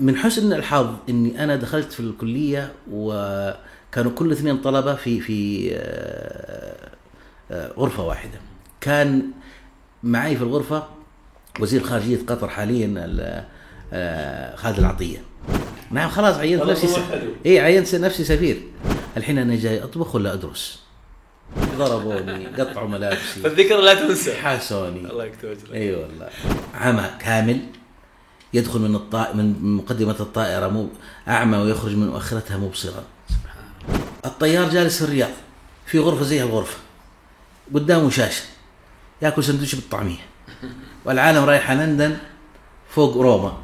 من حسن الحظ إني أنا دخلت في الكلية وكانوا كل اثنين طلبة في في آه، آه، غرفة واحدة. كان معي في الغرفة وزير خارجية قطر حاليا ال- آه، خالد العطية. نعم خلاص عينت نفسي س... اي عينت نفسي سفير. الحين أنا جاي أطبخ ولا أدرس؟ ضربوني قطعوا ملابسي. فالذكر لا تنسى. حاسوني. الله يكتب اجرك إي والله. عمى كامل. يدخل من الطا... من مقدمة الطائرة مو أعمى ويخرج من مؤخرتها مبصرا. الطيار جالس في الرياض في غرفة زي الغرفة قدامه شاشة يأكل سندويش بالطعمية. والعالم رايحة لندن فوق روما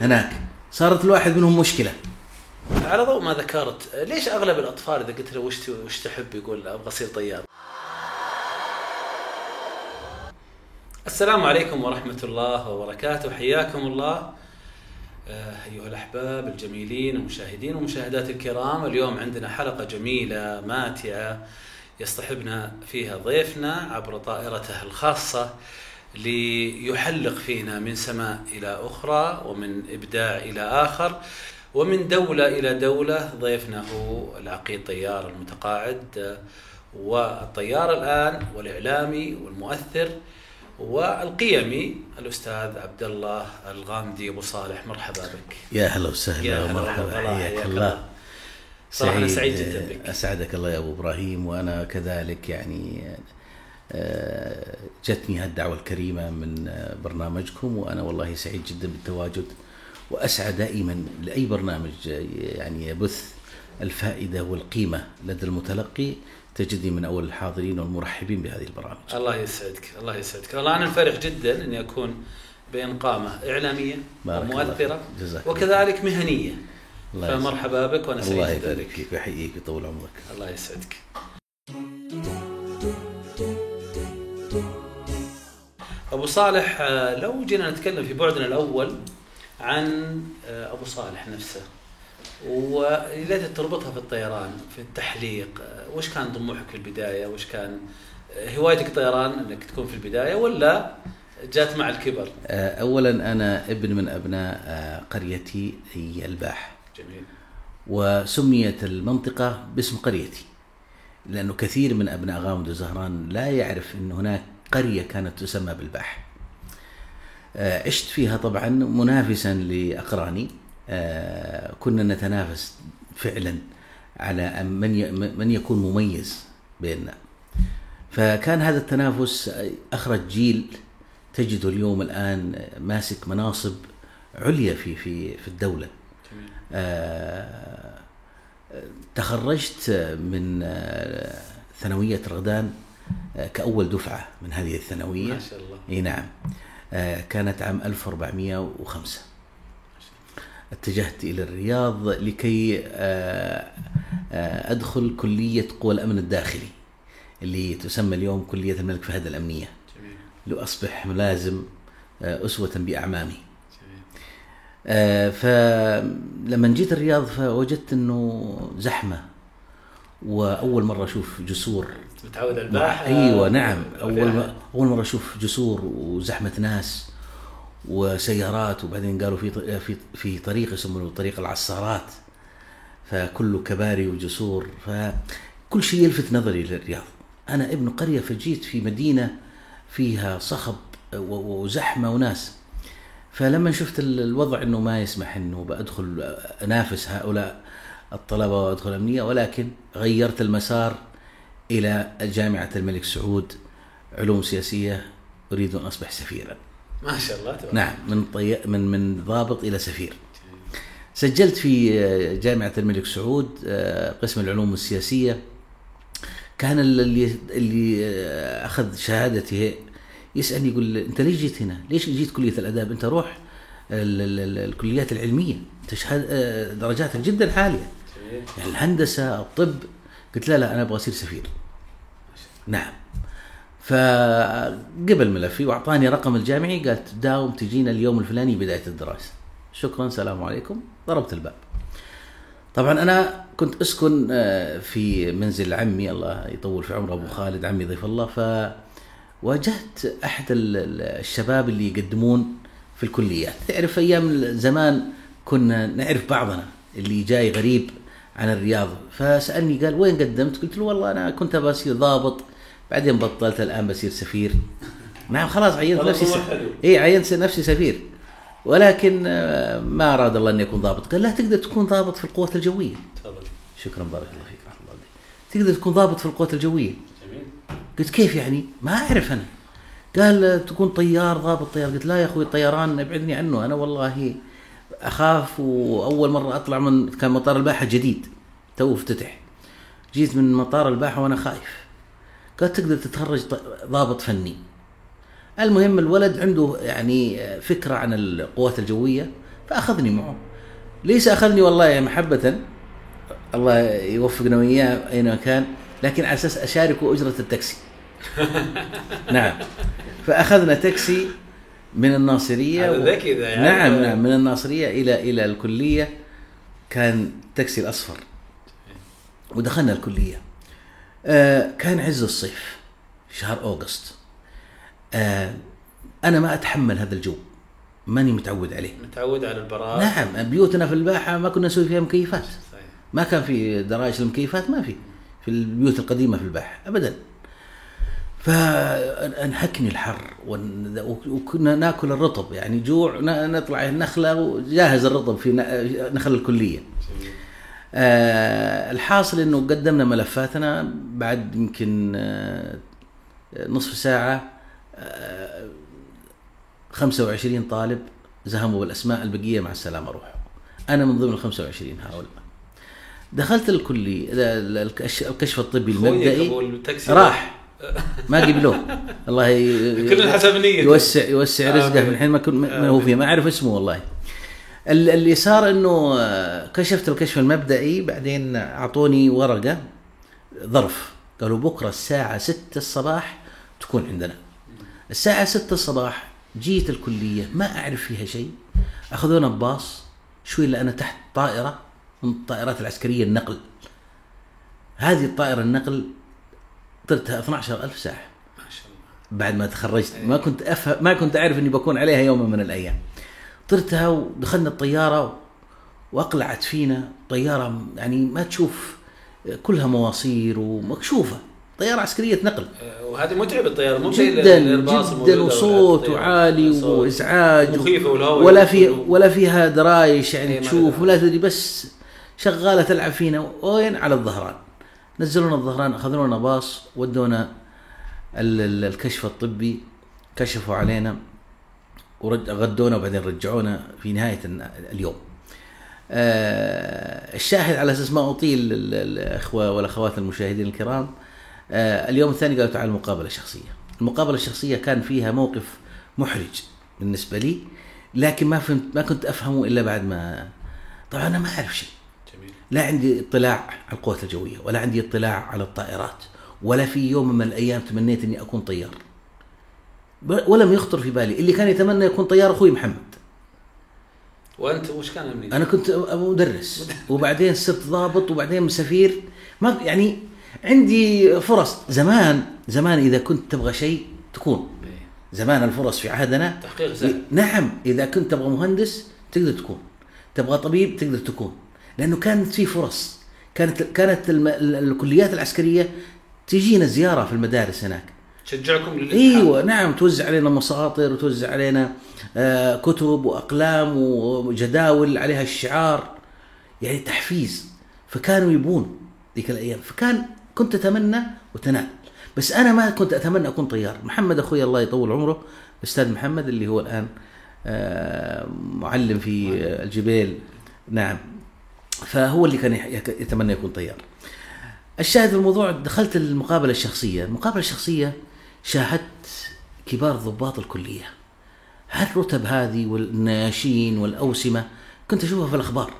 هناك. صارت الواحد منهم مشكلة. على ضوء ما ذكرت ليش أغلب الأطفال إذا قلت له وش وش تحب يقول أبغى أصير طيار؟ السلام عليكم ورحمة الله وبركاته. حياكم الله. آه، أيها الأحباب الجميلين المشاهدين والمشاهدات الكرام اليوم عندنا حلقة جميلة ماتعة يصطحبنا فيها ضيفنا عبر طائرته الخاصة ليحلق فينا من سماء إلى أخرى ومن إبداع إلى آخر ومن دولة إلى دولة. ضيفنا هو العقيد طيار المتقاعد والطيار الآن والإعلامي والمؤثر والقيمي الأستاذ عبد الله الغامدي أبو صالح مرحبا بك يا هلا وسهلا ومرحبا حياك الله. صراحة أنا سعيد جدا بك. أسعدك الله يا أبو إبراهيم وأنا كذلك يعني آه، جتني هالدعوة الكريمة من آه، برنامجكم وأنا والله سعيد جدا بالتواجد وأسعى دائما لأي برنامج آه، يعني يبث الفائدة والقيمة لدى المتلقي تجدني من أول الحاضرين والمرحبين بهذه البرامج. الله يسعدك الله يسعدك. والله أنا فرح جدا أني أكون بين الله فيك. جزاك الله. وكذلك مهنية. الله. فمرحبا بك الله سعيد يبارك بذلك. فيك ويحييك ويطول عمرك. الله يسعدك. أبو صالح آه، لو جينا نتكلم في بعدنا الأول عن آه، أبو صالح نفسه. وليت تربطها في الطيران في التحليق وش كان طموحك في البداية؟ وش كان هوايتك طيران أنك تكون في البداية ولا جات مع الكبر؟ آه، أولا أنا ابن من أبناء آه، قريتي هي الباح. جميل. وسميت المنطقة باسم قريتي لأنه كثير من أبناء غامد وزهران لا يعرف أن هناك قرية كانت تسمى بالباح. آه، عشت فيها طبعا منافسا لأقراني. آه، كنا نتنافس فعلا على من من يكون مميز بيننا. فكان هذا التنافس أخرج جيل تجده اليوم الآن ماسك مناصب عليا في في في الدولة. جميل. آه، تخرجت من آه، ثانوية رغدان آه، كأول دفعة من هذه الثانوية. ما شاء الله. إي نعم. آه، كانت عام 1405 اتجهت إلى الرياض لكي آه، آه، أدخل كلية قوى الأمن الداخلي اللي تسمى اليوم كلية الملك فهد الأمنية. جميل. لأصبح ملازم آه، أسوة بأعمامي. جميل. فلما جيت الرياض فوجدت إنه زحمة وأول مرة أشوف جسور. متعود على الباحة. أيوه نعم. أول أول مرة أشوف جسور وزحمة ناس. وسيارات وبعدين قالوا في في في طريق يسمونه طريق العصارات. فكله كباري وجسور فكل شيء يلفت نظري للرياض. أنا ابن قرية فجيت في مدينة فيها صخب وزحمة وناس. فلما شفت ال- الوضع إنه ما يسمح إنه بأدخل أنافس هؤلاء الطلبة وأدخل أمنية ولكن غيرت المسار إلى جامعة الملك سعود علوم سياسية أريد أن أصبح سفيرا. ما شاء الله تبارك نعم من طي... من من ضابط إلى سفير. سجلت في آه، جامعة الملك سعود آه، قسم العلوم السياسيه كان اللي اللي آه، أخذ شهادتي يسألني يقول أنت ليش جيت هنا؟ ليش جيت كلية الآداب؟ أنت روح ال- ال- ال- الكليات العلمية. أنت شهاد درجاتك جدا عالية. جميل. يعني الهندسة الطب. قلت لا لا أنا أبغى أصير سفير. نعم. فقبل ملفي وأعطاني رقم الجامعي قال تداوم تجينا اليوم الفلاني بداية الدراسة. شكرا سلام عليكم. ضربت الباب. طبعا أنا كنت أسكن آه، في منزل عمي الله يطول في عمره أبو خالد عمي ضيف الله. فواجهت أحد ال- ال- الشباب اللي يقدمون في الكليات تعرف أيام زمان كنا نعرف بعضنا اللي جاي غريب عن الرياض. فسألني قال وين قدمت؟ قلت له والله أنا كنت بصير ضابط. بعدين بطلت الآن بصير سفير. نعم خلاص عينت نفسي س... اي عينت نفسي سفير. ولكن آه، ما أراد الله اني اكون ضابط. قال لا تقدر تكون ضابط في القوات الجوية. تفضل. شكرا بارك الله فيك رحمة الله عليك. تقدر تكون ضابط في القوات الجوية؟ جميل. قلت كيف يعني؟ ما أعرف أنا. قال تكون طيار ضابط طيار، قلت لا يا أخوي الطيران ابعدني عنه. أنا والله أخاف وأول مرة أطلع من كان مطار الباحة جديد. تو افتتح. جيت من مطار الباحة وأنا خايف. قال تقدر تتخرج ضابط فني. المهم الولد عنده يعني فكرة عن القوات الجوية فأخذني معه. ليس أخذني والله محبة الله يوفقنا وإياه أينما كان لكن على أساس أشاركه أجرة التاكسي نعم فأخذنا تاكسي من الناصرية هذا ذكي ذا يعني. نعم نعم من الناصرية إلى إلى الكلية كان تاكسي الأصفر ودخلنا الكلية كان عز الصيف شهر August. آه أنا ما أتحمل هذا الجو. ماني متعود عليه. متعود على البراء نعم بيوتنا في الباحة ما كنا نسوي فيها مكيفات. صحيح. ما كان في دراج المكيفات ما في. في البيوت القديمة في الباحة ابدا. فأنهكني الحر وكنا ناكل الرطب. يعني جوع نطلع النخله وجاهز الرطب في نخل الكلية. جميل. آه الحاصل إنه قدمنا ملفاتنا بعد يمكن آه نصف ساعة آه 25 طالب زهموا بالأسماء البقية مع السلامة روحوا. أنا من ضمن ال 25 هؤلاء. دخلت الكلية ال- الكش- الكشف الطبي المبدئي راح. ما قبلوه. الله ي- كل حسب نيته. يوسع يوسع رزقه. من الحين ما كنت ما هو فيه. ما أعرف اسمه والله. ال- اللي صار إنه آه، كشفت الكشف المبدئي بعدين أعطوني ورقة ظرف. قالوا بكرة الساعة 6 الصباح تكون عندنا. الساعة 6 الصباح جيت الكلية ما أعرف فيها شيء. أخذونا بباص شوي الا أنا تحت طائرة من الطائرات العسكرية النقل. هذه الطائرة النقل طرتها 12000 ساعة. ما شاء الله. بعد ما تخرجت ما كنت أفهم ما كنت أعرف إني بكون عليها يوما من الأيام. طرتها ودخلنا الطيارة وأقلعت فينا طيارة يعني ما تشوف كلها مواصير ومكشوفة طيارة عسكرية نقل آه، وهذه متعبة الطيارة مو جدا جدا وصوت والطيارة. عالي صوت. وإزعاج مخيفه والهواء ولا في. ولا فيها درايش يعني إيه، تشوف. ولا تدري بس شغالة تلعب فينا وين على الظهران نزلونا الظهران أخذونا باص ودونا ال- ال- الكشف الطبي كشفوا علينا وغدونا وبعدين رجعونا في نهاية اليوم. آه الشاهد على أساس ما أطيل ال- ال- الأخوة والأخوات المشاهدين الكرام آه اليوم الثاني قالوا تعال مقابله شخصيه. المقابلة الشخصية كان فيها موقف محرج بالنسبة لي لكن ما فهمت ما كنت أفهمه إلا بعد ما طبعا أنا ما أعرف شيء. لا عندي اطلاع على القوات الجوية ولا عندي اطلاع على الطائرات ولا في يوم من الأيام تمنيت إني أكون طيار ولم يخطر في بالي اللي كان يتمنى يكون طيار أخوي محمد. وأنت وش كان؟ أنا كنت مدرس وبعدين صرت ضابط وبعدين سفير ما يعني عندي فرص. زمان زمان إذا كنت تبغى شيء تكون. إيه. زمان الفرص في عهدنا. تحقيق سهل نعم إذا كنت تبغى مهندس تقدر تكون. تبغى طبيب تقدر تكون. لأنه كانت في فرص. كانت كانت الم... الكليات العسكرية تجينا زيارة في المدارس هناك. شجعكم للالتحاق أيوه نعم توزع علينا مساطر وتوزع علينا آه كتب وأقلام وجداول عليها الشعار يعني تحفيز. فكانوا يبون ذيك الأيام. فكان كنت أتمنى وتنال بس أنا ما كنت أتمنى أكون طيار. محمد أخوي الله يطول عمره الاستاذ محمد اللي هو الآن آه معلم في الجبيل نعم. فهو اللي كان يتمنى يكون طيار. الشاهد في الموضوع دخلت المقابلة الشخصية. المقابلة الشخصية شاهدت كبار ضباط الكلية. هالرتب هذه والناشين والأوسمة؟ كنت أشوفها في الأخبار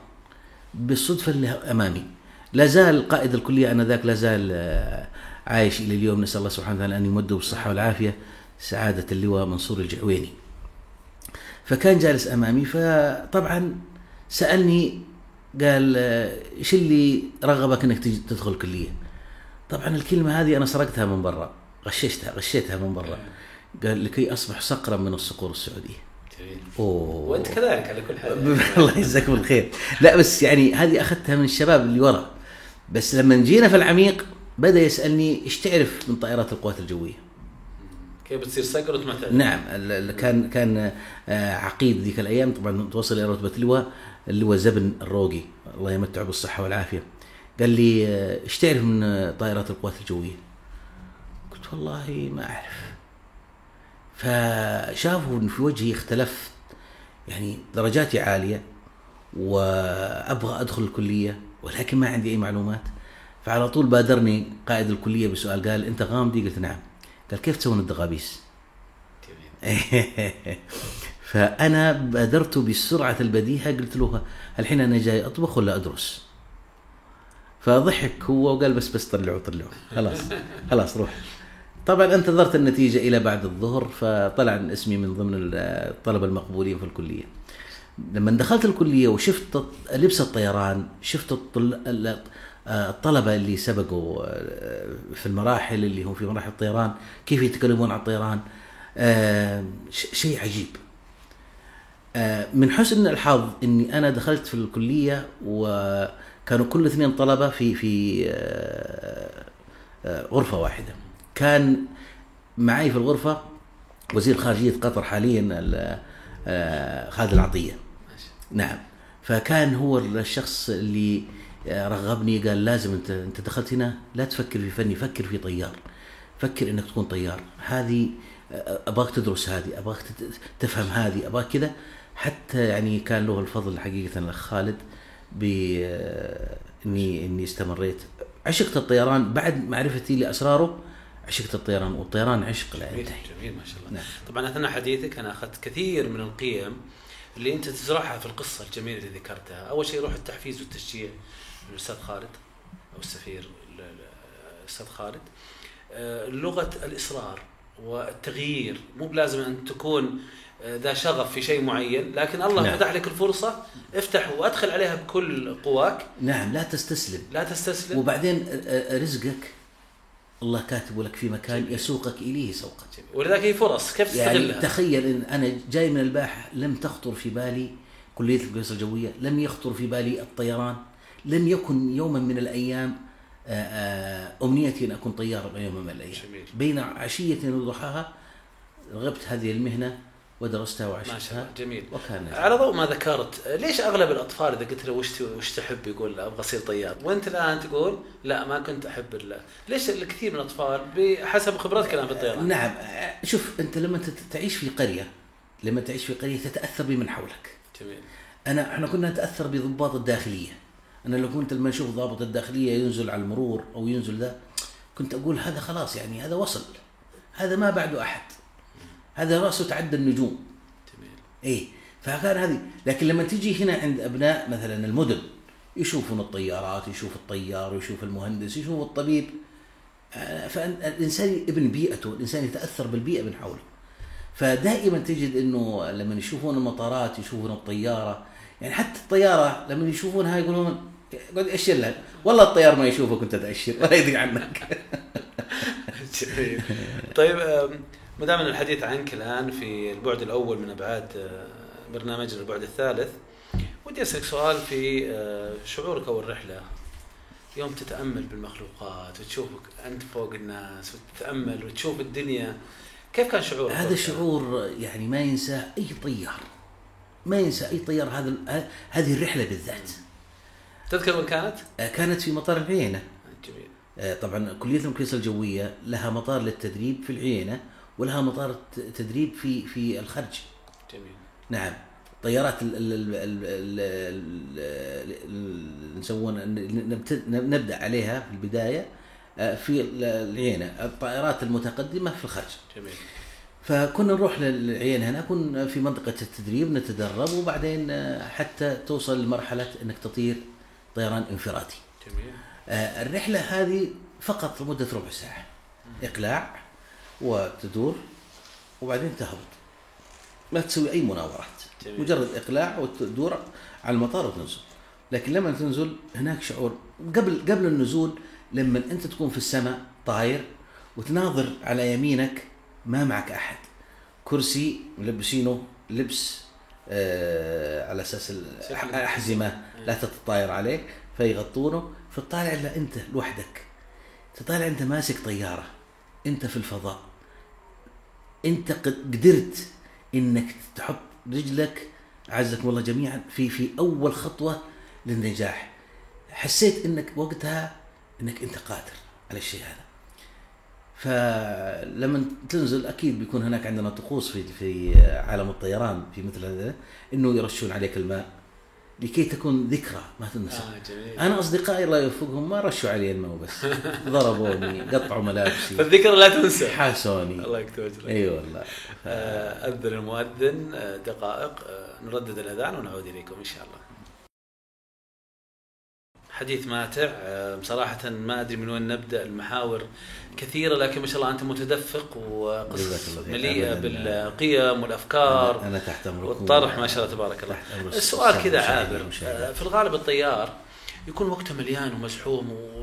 بالصدفة اللي أمامي. لا زال قائد الكلية آنذاك لا زال آه، عايش إلى اليوم. نسأل الله سبحانه وتعالى أن يمده بالصحة والعافية. سعادة اللواء منصور الجعويني. فكان جالس أمامي فطبعا سألني قال آه، إيش اللي رغبك إنك تدخل الكلية؟ طبعا الكلمة هذه أنا سرقتها من برا. غششتها غشيتها من برا. قال لكي أصبح صقرا من الصقور السعودية. جميل. أوه. وأنت كذلك على كل حال. الله يجزاكم الخير. لا بس يعني هذه أخذتها من الشباب اللي ورا. بس لما جينا في العميق بدأ يسألني إيش تعرف من طائرات القوات الجوية؟ كيف بتصير صقر وتمثل نعم. كان كان آه، عقيد ذيك الأيام. طبعا توصل إلى رتبه لواء اللواء زبن الروقي. الله يمتعه بالصحة والعافية. قال لي آه، إيش تعرف من طائرات القوات الجوية؟ قلت والله ما أعرف. فشافوا إن في وجهي اختلفت. يعني درجاتي عالية وأبغى أدخل الكلية ولكن ما عندي أي معلومات. فعلى طول بادرني قائد الكلية بسؤال قال أنت غامدي؟ قلت نعم. قال كيف تسوون الدغابيس؟ فأنا بادرت بسرعة البديهة قلت له الحين أنا جاي أطبخ ولا أدرس؟ فضحك هو وقال بس بس طلعوا طلعوا. خلاص خلاص روح. طبعا انتظرت النتيجة إلى بعد الظهر فطلع اسمي من ضمن الطلبة المقبولين في الكلية. لما دخلت الكلية وشفت لبس الطيران شفت الطل- ال- الطلبة اللي سبقوا في المراحل اللي هم في مراحل الطيران كيف يتكلمون عن الطيران؟ آه، شيء عجيب. آه، من حسن الحظ إني أنا دخلت في الكلية وكانوا كل اثنين طلبة في في آه، آه، غرفة واحدة. كان معي في الغرفة وزير خارجية قطر حاليا ال- آه، خالد العطية. نعم. فكان هو الشخص اللي رغبني قال لازم انت انت دخلت هنا لا تفكر في فني فكر في طيار. فكر انك تكون طيار. هذه أبغاك تدرس هذه أبغاك تفهم هذه أبغاك كذا. حتى يعني كان له الفضل حقيقة الأخ خالد ب إني إني استمريت. عشقت الطيران بعد معرفتي لأسراره عشقت الطيران والطيران عشق لا جميل جميل ما شاء الله نعم. طبعا أثناء حديثك أنا أخذت كثير من القيم اللي أنت تزرعها في القصة الجميلة اللي ذكرتها، أول شيء روح التحفيز والتشجيع الاستاذ خالد أو السفير ال- ال- الاستاذ خالد. آه، لغة الإصرار والتغيير مو بلازم أن تكون آه، ذا شغف في شيء معين، لكن الله نعم. فتح لك الفرصة افتح وأدخل عليها بكل قواك، نعم لا تستسلم لا تستسلم. وبعدين آه، رزقك الله كاتبه لك في مكان جميل. يسوقك إليه سوقا ولذلك هي فرص كيف يعني تستغلها؟ تخيل إن أنا جاي من الباحة لم تخطر في بالي كلية القياس الجوية، لم يخطر في بالي الطيران، لم يكن يوما من الأيام آه، آه، أمنيتي أن أكون طيارا يوما من الأيام. جميل. بين عشية وضحاها رغبت هذه المهنة ودرستها وعشتها. جميل. وكان على ضوء ما ذكرت ليش أغلب الأطفال إذا قلت له وش وش تحب يقول أبغى أصير طيار؟ وأنت الآن تقول لا ما كنت أحب ال- ليش الكثير من الأطفال بحسب خبرتك الان في الطيران؟ نعم. شوف أنت لما تعيش في قرية لما تعيش في قرية تتأثر بمن حولك. جميل. أنا إحنا كنا نتأثر بضباط الداخلية. أنا لو كنت لما أشوف ضابط الداخلية ينزل على المرور أو ينزل ذا كنت أقول هذا خلاص يعني هذا وصل. هذا ما بعده أحد. هذا رأسه تعدى النجوم. جميل. إيه فكان هذه لكن لما تجي هنا عند أبناء مثلا المدن يشوفون الطيارات يشوف الطيار يشوف المهندس يشوف الطبيب آه، فالانسان ابن بيئته الإنسان يتأثر بالبيئة من حوله. فدائما تجد إنه لما يشوفون المطارات يشوفون الطيارة يعني حتى الطيارة لما يشوفونها يقولون يقعد يأشر لها والله الطيار ما يشوفك وأنت تأشر ولا يدري عنك. جميل. طيب ما دام الحديث عنك الآن في البعد الأول من أبعاد آه، برنامجنا البعد الثالث ودي أسألك سؤال في آه، شعورك اول رحله يوم تتأمل بالمخلوقات وتشوفك أنت فوق الناس وتتأمل وتشوف الدنيا كيف كان شعورك؟ هذا؟ شعور يعني ما ينساه أي طيار ما ينسى أي طيار هذا هذه الرحلة بالذات تذكر وين كانت؟ آه، كانت في مطار العيينه جميل طبعا كليه المقياس الجوية لها مطار للتدريب في العيينه ولها مطار تدريب في في الخرج. جميل. نعم. طيارات ال ال ال ال ال ال- ال- نسوون نبدأ عليها في البداية آه، في ال- العيينه الطائرات المتقدمة في الخرج. جميل. فكنا نروح للعيين هنا كنا في منطقة التدريب نتدرب وبعدين آه، حتى توصل لمرحلة أنك تطير طيران انفرادي. جميل. آه، الرحلة هذه فقط لمدة ربع ساعة. إقلاع وتدور وبعدين تهبط. ما تسوي أي مناورات. جميل. مجرد إقلاع وتدور على المطار وتنزل. لكن لما تنزل هناك شعور قبل قبل النزول لما أنت تكون في السماء طاير وتناظر على يمينك ما معك أحد كرسي ملبسينه لبس آه على أساس الاحزمه لا تتطاير عليك فيغطونه فتطالع إلا أنت لوحدك تطالع أنت ماسك طيارة انت في الفضاء. انت قد- قدرت انك تحط رجلك عزكم الله جميعا في في أول خطوة للنجاح. حسيت إنك وقتها إنك أنت قادر على الشيء هذا. فلما تنزل أكيد بيكون هناك عندنا طقوس في في عالم الطيران في مثل هذا إنه يرشون عليك الماء. لكي تكون ذكرى ما تنسى. آه جميل. أنا أصدقائي الله يوفقهم ما رشوا علي الماء بس. ضربوني قطعوا ملابسي. فالذكرى لا تنسى. حاسوني. الله يكتب أجرك. إي والله. آه، أذن المؤذن آه، دقائق. آه، نردد الأذان ونعود إليكم إن شاء الله. حديث ماتع آه، بصراحة ما أدري من وين نبدأ المحاور كثيرة لكن ما شاء الله أنت متدفق وقصص. مليئة. بالقيم والأفكار أنا تحت أمركم والطرح ما شاء الله تبارك الله السؤال كذا عابر. آه، في الغالب الطيار يكون وقته مليان ومزحوم و...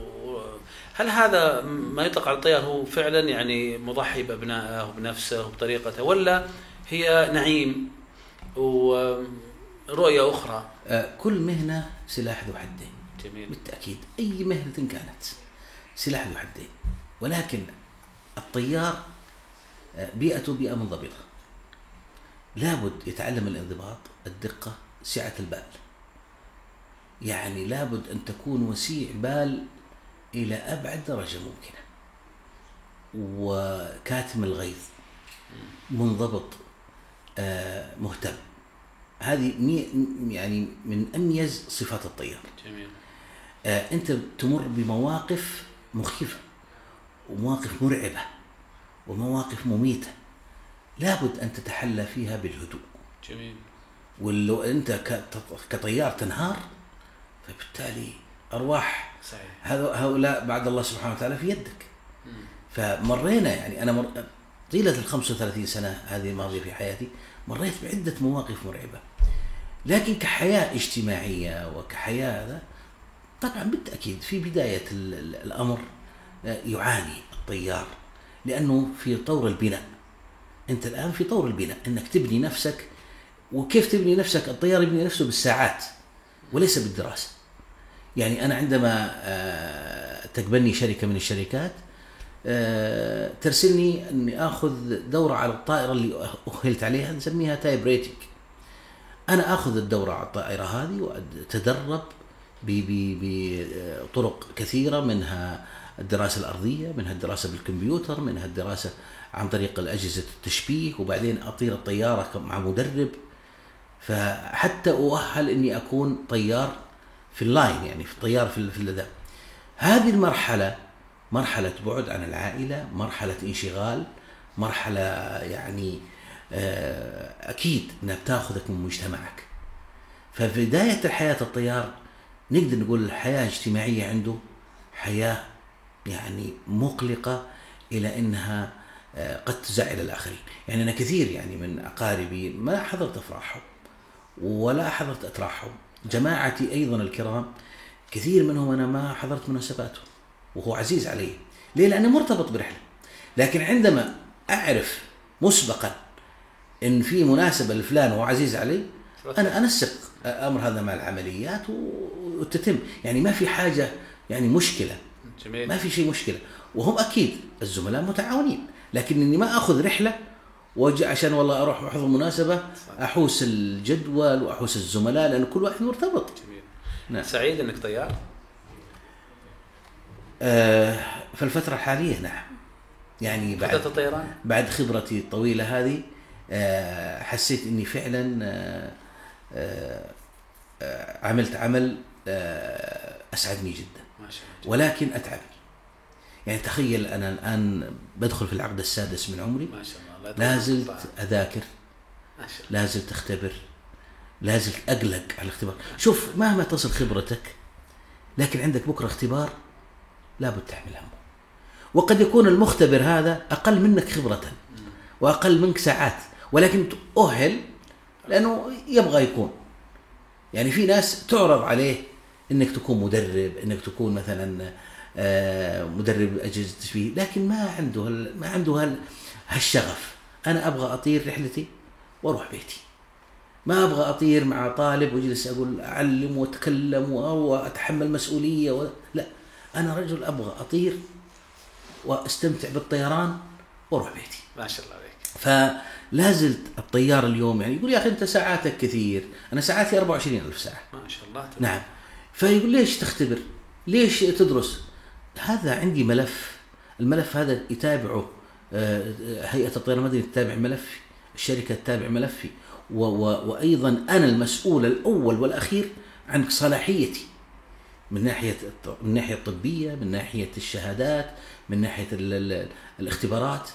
هل هذا ما يطلق على الطيار هو فعلا يعني مضحي بأبنائه وبنفسه وبطريقته ولا هي نعيم ورؤيه أخرى آه، كل مهنة سلاح ذو حدين جميل. بالتأكيد أي مهنة كانت سلاح ذو حدين. ولكن الطيار آه، بيئته بيئة منضبطة. لابد يتعلم الانضباط الدقة سعة البال. يعني لابد أن تكون وسيع بال إلى أبعد درجة ممكنة. وكاتم الغيظ منضبط آه، مهتم. هذه يعني من أميز صفات الطيار. جميل. أنت تمر بمواقف مخيفة ومواقف مرعبة ومواقف مميتة. لابد أن تتحلى فيها بالهدوء. جميل. ولو أنت كطيار تنهار فبالتالي أرواح صحيح. هؤلاء بعد الله سبحانه وتعالى في يدك. فمرينا يعني أنا مر... طيلة ال 35 سنة هذه الماضية في حياتي مريت بعدة مواقف مرعبة. لكن كحياة اجتماعية وكحياة هذا طبعا بالتأكيد في بداية ال- ال- الأمر آه، يعاني الطيار لأنه في طور البناء. أنت الآن في طور البناء إنك تبني نفسك وكيف تبني نفسك؟ الطيار يبني نفسه بالساعات وليس بالدراسة. يعني أنا عندما آه، تقبلني شركة من الشركات آه، ترسلني أني آخذ دورة على الطائرة اللي اهلت عليها نسميها type rating. أنا آخذ الدورة على الطائرة هذه وأتدرب بطرق كثيرة منها الدراسة الأرضية منها الدراسة بالكمبيوتر منها الدراسة عن طريق الأجهزة التشبيه وبعدين أطير الطيارة مع مدرب. فحتى أؤهل إني أكون طيار في اللاين يعني في الطيار في في هذه المرحلة مرحلة بعد عن العائلة مرحلة انشغال مرحلة يعني آه، أكيد إنها بتاخذك من مجتمعك. ففي بداية الحياة الطيار نقدر نقول الحياة الاجتماعية عنده حياة يعني مقلقة إلى إنها آه، قد تزعل الآخرين، يعني أنا كثير يعني من أقاربي ما حضرت أفراحهم ولا حضرت أتراحهم، جماعتي أيضا الكرام كثير منهم أنا ما حضرت مناسباتهم وهو عزيز علي، ليه؟ لأني مرتبط برحلة، لكن عندما أعرف مسبقا إن في مناسبة لفلان وهو عزيز علي أنا انسق أمر هذا مع العمليات وتتم، يعني ما في حاجة يعني مشكلة. جميل. ما في شيء مشكلة. وهم أكيد الزملاء متعاونين. لكن إني ما أخذ رحلة وأجي عشان والله أروح أحضر مناسبة أحوس الجدول وأحوس الزملاء لأن كل واحد مرتبط. جميل. نعم. سعيد إنك طيار؟ آه في الفترة الحالية نعم. يعني بعد الطيران؟ بعد خبرتي الطويلة هذه آه حسيت إني فعلا آه عملت عمل آه أسعدني جدا. ما شاء الله ولكن أتعب. يعني تخيل أنا الآن بدخل في العقد السادس من عمري ما شاء الله لا لا تقول زلت طبعاً. أذاكر ما شاء الله. لا زلت أختبر لا زلت أقلق على الاختبار. شوف مهما تصل خبرتك لكن عندك بكرة اختبار لابد تحمل همه. وقد يكون المختبر هذا أقل منك خبرة وأقل منك ساعات ولكن تؤهل لأنه يبغى يكون. يعني في ناس تعرض عليه إنك تكون مدرب إنك تكون مثلا آه، مدرب أجهزة تشبيه لكن ما عنده هال- ما عنده هال- هالشغف. أنا أبغى أطير رحلتي وأروح بيتي. ما أبغى أطير مع طالب وأجلس أقول أعلم وأتكلم وأتحمل مسؤولية و... لا. أنا رجل أبغى أطير وأستمتع بالطيران وأروح بيتي. ما شاء الله عليك. فلا زلت الطيار اليوم يعني يقول يا أخي أنت ساعاتك كثير أنا ساعاتي 24 ألف ساعة. ما شاء الله تبارك. نعم. فيقول ليش تختبر؟ ليش تدرس؟ هذا عندي ملف الملف هذا يتابعه آه، هيئة الطيران المدني تتابع ملفي الشركة تتابع ملفي و و وأيضا أنا المسؤول الأول والأخير عن صلاحيتي. من ناحية الط- من الناحية الطبية من ناحية الشهادات من ال الاختبارات.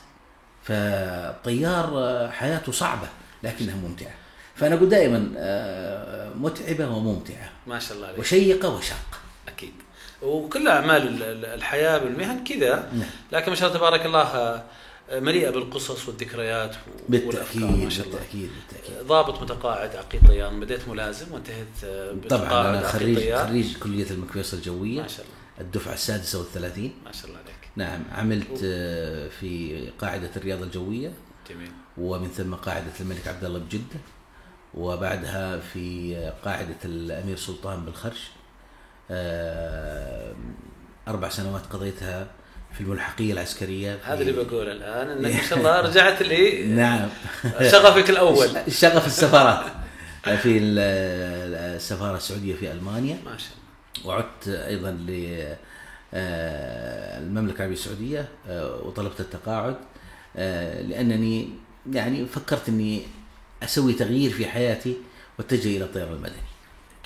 فالطيار آه، حياته صعبة لكنها ممتعة. فأنا أقول دائما آه، متعبة وممتعة. ما شاء الله عليك. وشيقة وشاقة. أكيد. وكل أعمال ال- ال- الحياة بالمهن كذا نعم. لكن ما شاء الله تبارك الله آه، مليئة بالقصص والذكريات والأفكار ما شاء الله. بالتأكيد بالتأكيد. ضابط متقاعد عقيد طيران بديت ملازم وانتهيت طبعا خريج. خريج كلية المكويس الجوية. ما شاء الله. الدفعة السادسة والثلاثين. ما شاء الله عليك. نعم عملت آه، في قاعدة الرياضة الجوية. جميل. ومن ثم قاعدة الملك عبد الله بجدة. وبعدها في قاعدة الأمير سلطان بالخرش. آه، أربع سنوات قضيتها في الملحقية العسكرية. في- هذا اللي بقوله الآن انك ما شاء الله رجعت لي نعم. شغفك الأول. شغف السفارات. في ال- السفارة السعودية في ألمانيا. ما شاء الله. وعدت أيضا للمملكه العربية السعودية آه، وطلبت التقاعد آه، لأنني يعني فكرت إني أسوي تغيير في حياتي واتجه إلى الطيران المدني.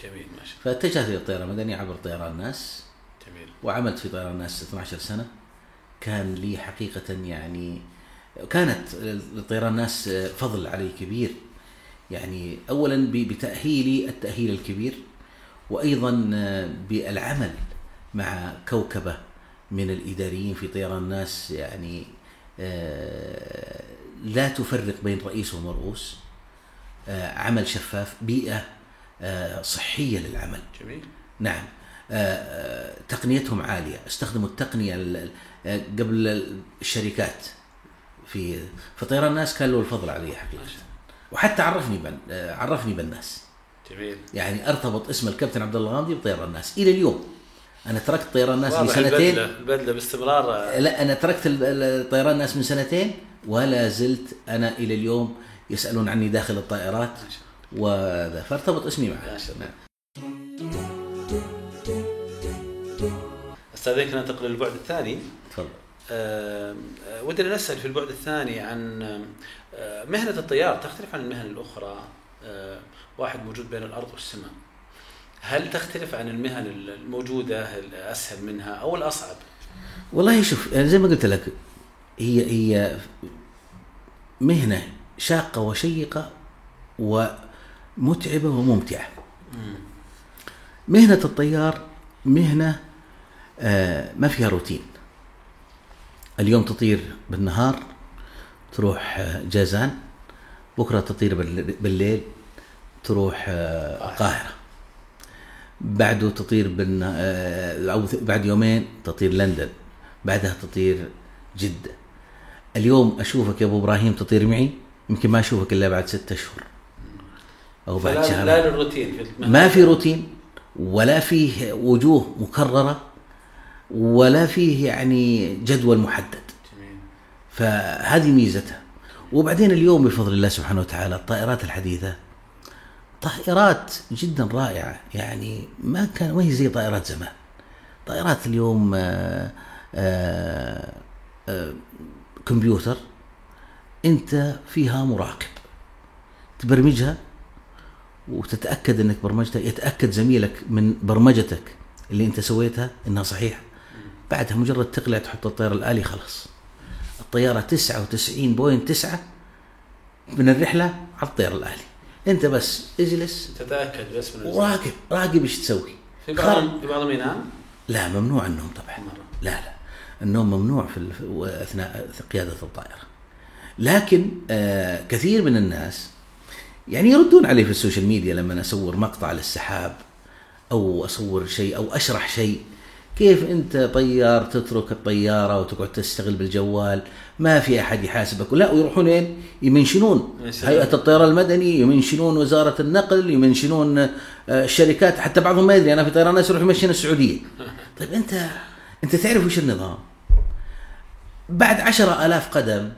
جميل ما شاء فاتجهت إلى الطيران المدني عبر طيران ناس الله جميل. وعملت في طيران ناس 12 سنة. كان لي حقيقة يعني كانت لطيران ناس فضل علي كبير. يعني اولا بتأهيلي التأهيل الكبير وأيضا بالعمل. مع كوكبة من الإداريين في طيران ناس يعني آه، لا تفرق بين رئيس ومرؤوس. آه، عمل شفاف بيئة آه، صحية للعمل. جميل. نعم. تقنيتهم عالية. استخدموا التقنية ال- ال- آه، قبل الشركات. في فطيران الناس كان له الفضل علي الله وحتى عرفني بن عرفني بالناس جميل. يعني أرتبط اسم الكابتن عبد الله غامدي بطيران الناس. إلى اليوم. أنا تركت طيران الناس واضح لسنتين البدلة البدلة باستمرار. لا أنا تركت طيران الناس من سنتين ولا زلت أنا إلى اليوم يسألون عني داخل الطائرات وذا فارتبط اسمي معه. نعم. استاذنك ننتقل للبعد الثاني. تفضل. آه، آه، ودنا نسأل في البعد الثاني عن آه، مهنة الطيار تختلف عن المهن الأخرى. آه، واحد موجود بين الأرض والسماء. هل تختلف عن المهن الموجودة الأسهل منها أو الأصعب؟ والله شوف يعني زي ما قلت لك هي هي مهنة شاقة وشيقة ومتعبة وممتعة. مهنة الطيار مهنة آه، ما فيها روتين. اليوم تطير بالنهار تروح آه، جازان بكرة تطير بال- بالليل تروح آه، القاهرة. بعده تطير بالن... آه، أو بعد يومين تطير لندن بعدها تطير جدة. اليوم أشوفك يا أبو إبراهيم تطير معي؟ يمكن ما أشوفك إلا بعد ستة أشهر أو بعد شهر لا في المهن ما في روتين ولا فيه وجوه مكررة ولا فيه يعني جدول محدد. جميل. فهذه ميزتها. وبعدين اليوم بفضل الله سبحانه وتعالى الطائرات الحديثة طائرات جدا رائعة. يعني ما كان ما هي زي طائرات زمان. طائرات اليوم آه، آه، آه، كمبيوتر انت فيها مراقب. تبرمجها وتتأكد انك برمجتها. يتأكد زميلك من برمجتك اللي انت سويتها انها صحيحة. بعدها مجرد تقلع تحط الطيار الآلي خلاص. الطيارة 99.9 من الرحلة على الطيار الآلي. أنت بس اجلس. تتأكد بس من. وراقب راقب إيش تسوي؟ في. بعضهم في بعضهم ينام لا ممنوع النوم طبعا. مرة. لا لا. النوم ممنوع في أثناء قيادة الطائرة. لكن آه كثير من الناس يعني يردون علي في ال social media لما اصور مقطع للسحاب أو اصور شيء أو أشرح شيء. كيف انت طيار تترك الطيارة وتقعد تشتغل بالجوال؟ ما في أحد يحاسبك. لا ويروحون وين يمنشنون. يمنشنون. هيئة الطيران المدني يمنشنون وزارة النقل يمنشنون آه، الشركات. حتى بعضهم ما يدري. أنا في طيران ناس يروح يمشي السعودية. طيب أنت أنت تعرف وش النظام؟ بعد عشرة ألاف قدم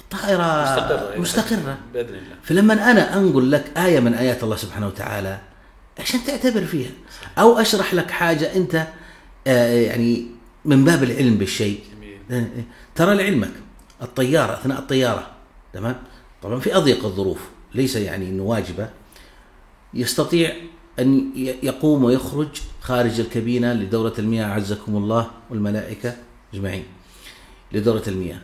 الطائرة مستقرة مستقرة. بإذن الله. فلما أنا أنقل لك آية من آيات الله سبحانه وتعالى عشان تعتبر فيها أو أشرح لك حاجة أنت آه، يعني من باب العلم بالشيء. جميل. آه، ترى لعلمك الطيارة أثناء الطيارة تمام؟ طبعا في أضيق الظروف ليس يعني إنه واجبة. يستطيع أن يقوم ويخرج خارج الكابينة لدورة المياه أعزكم الله والملائكة أجمعين. لدورة المياه.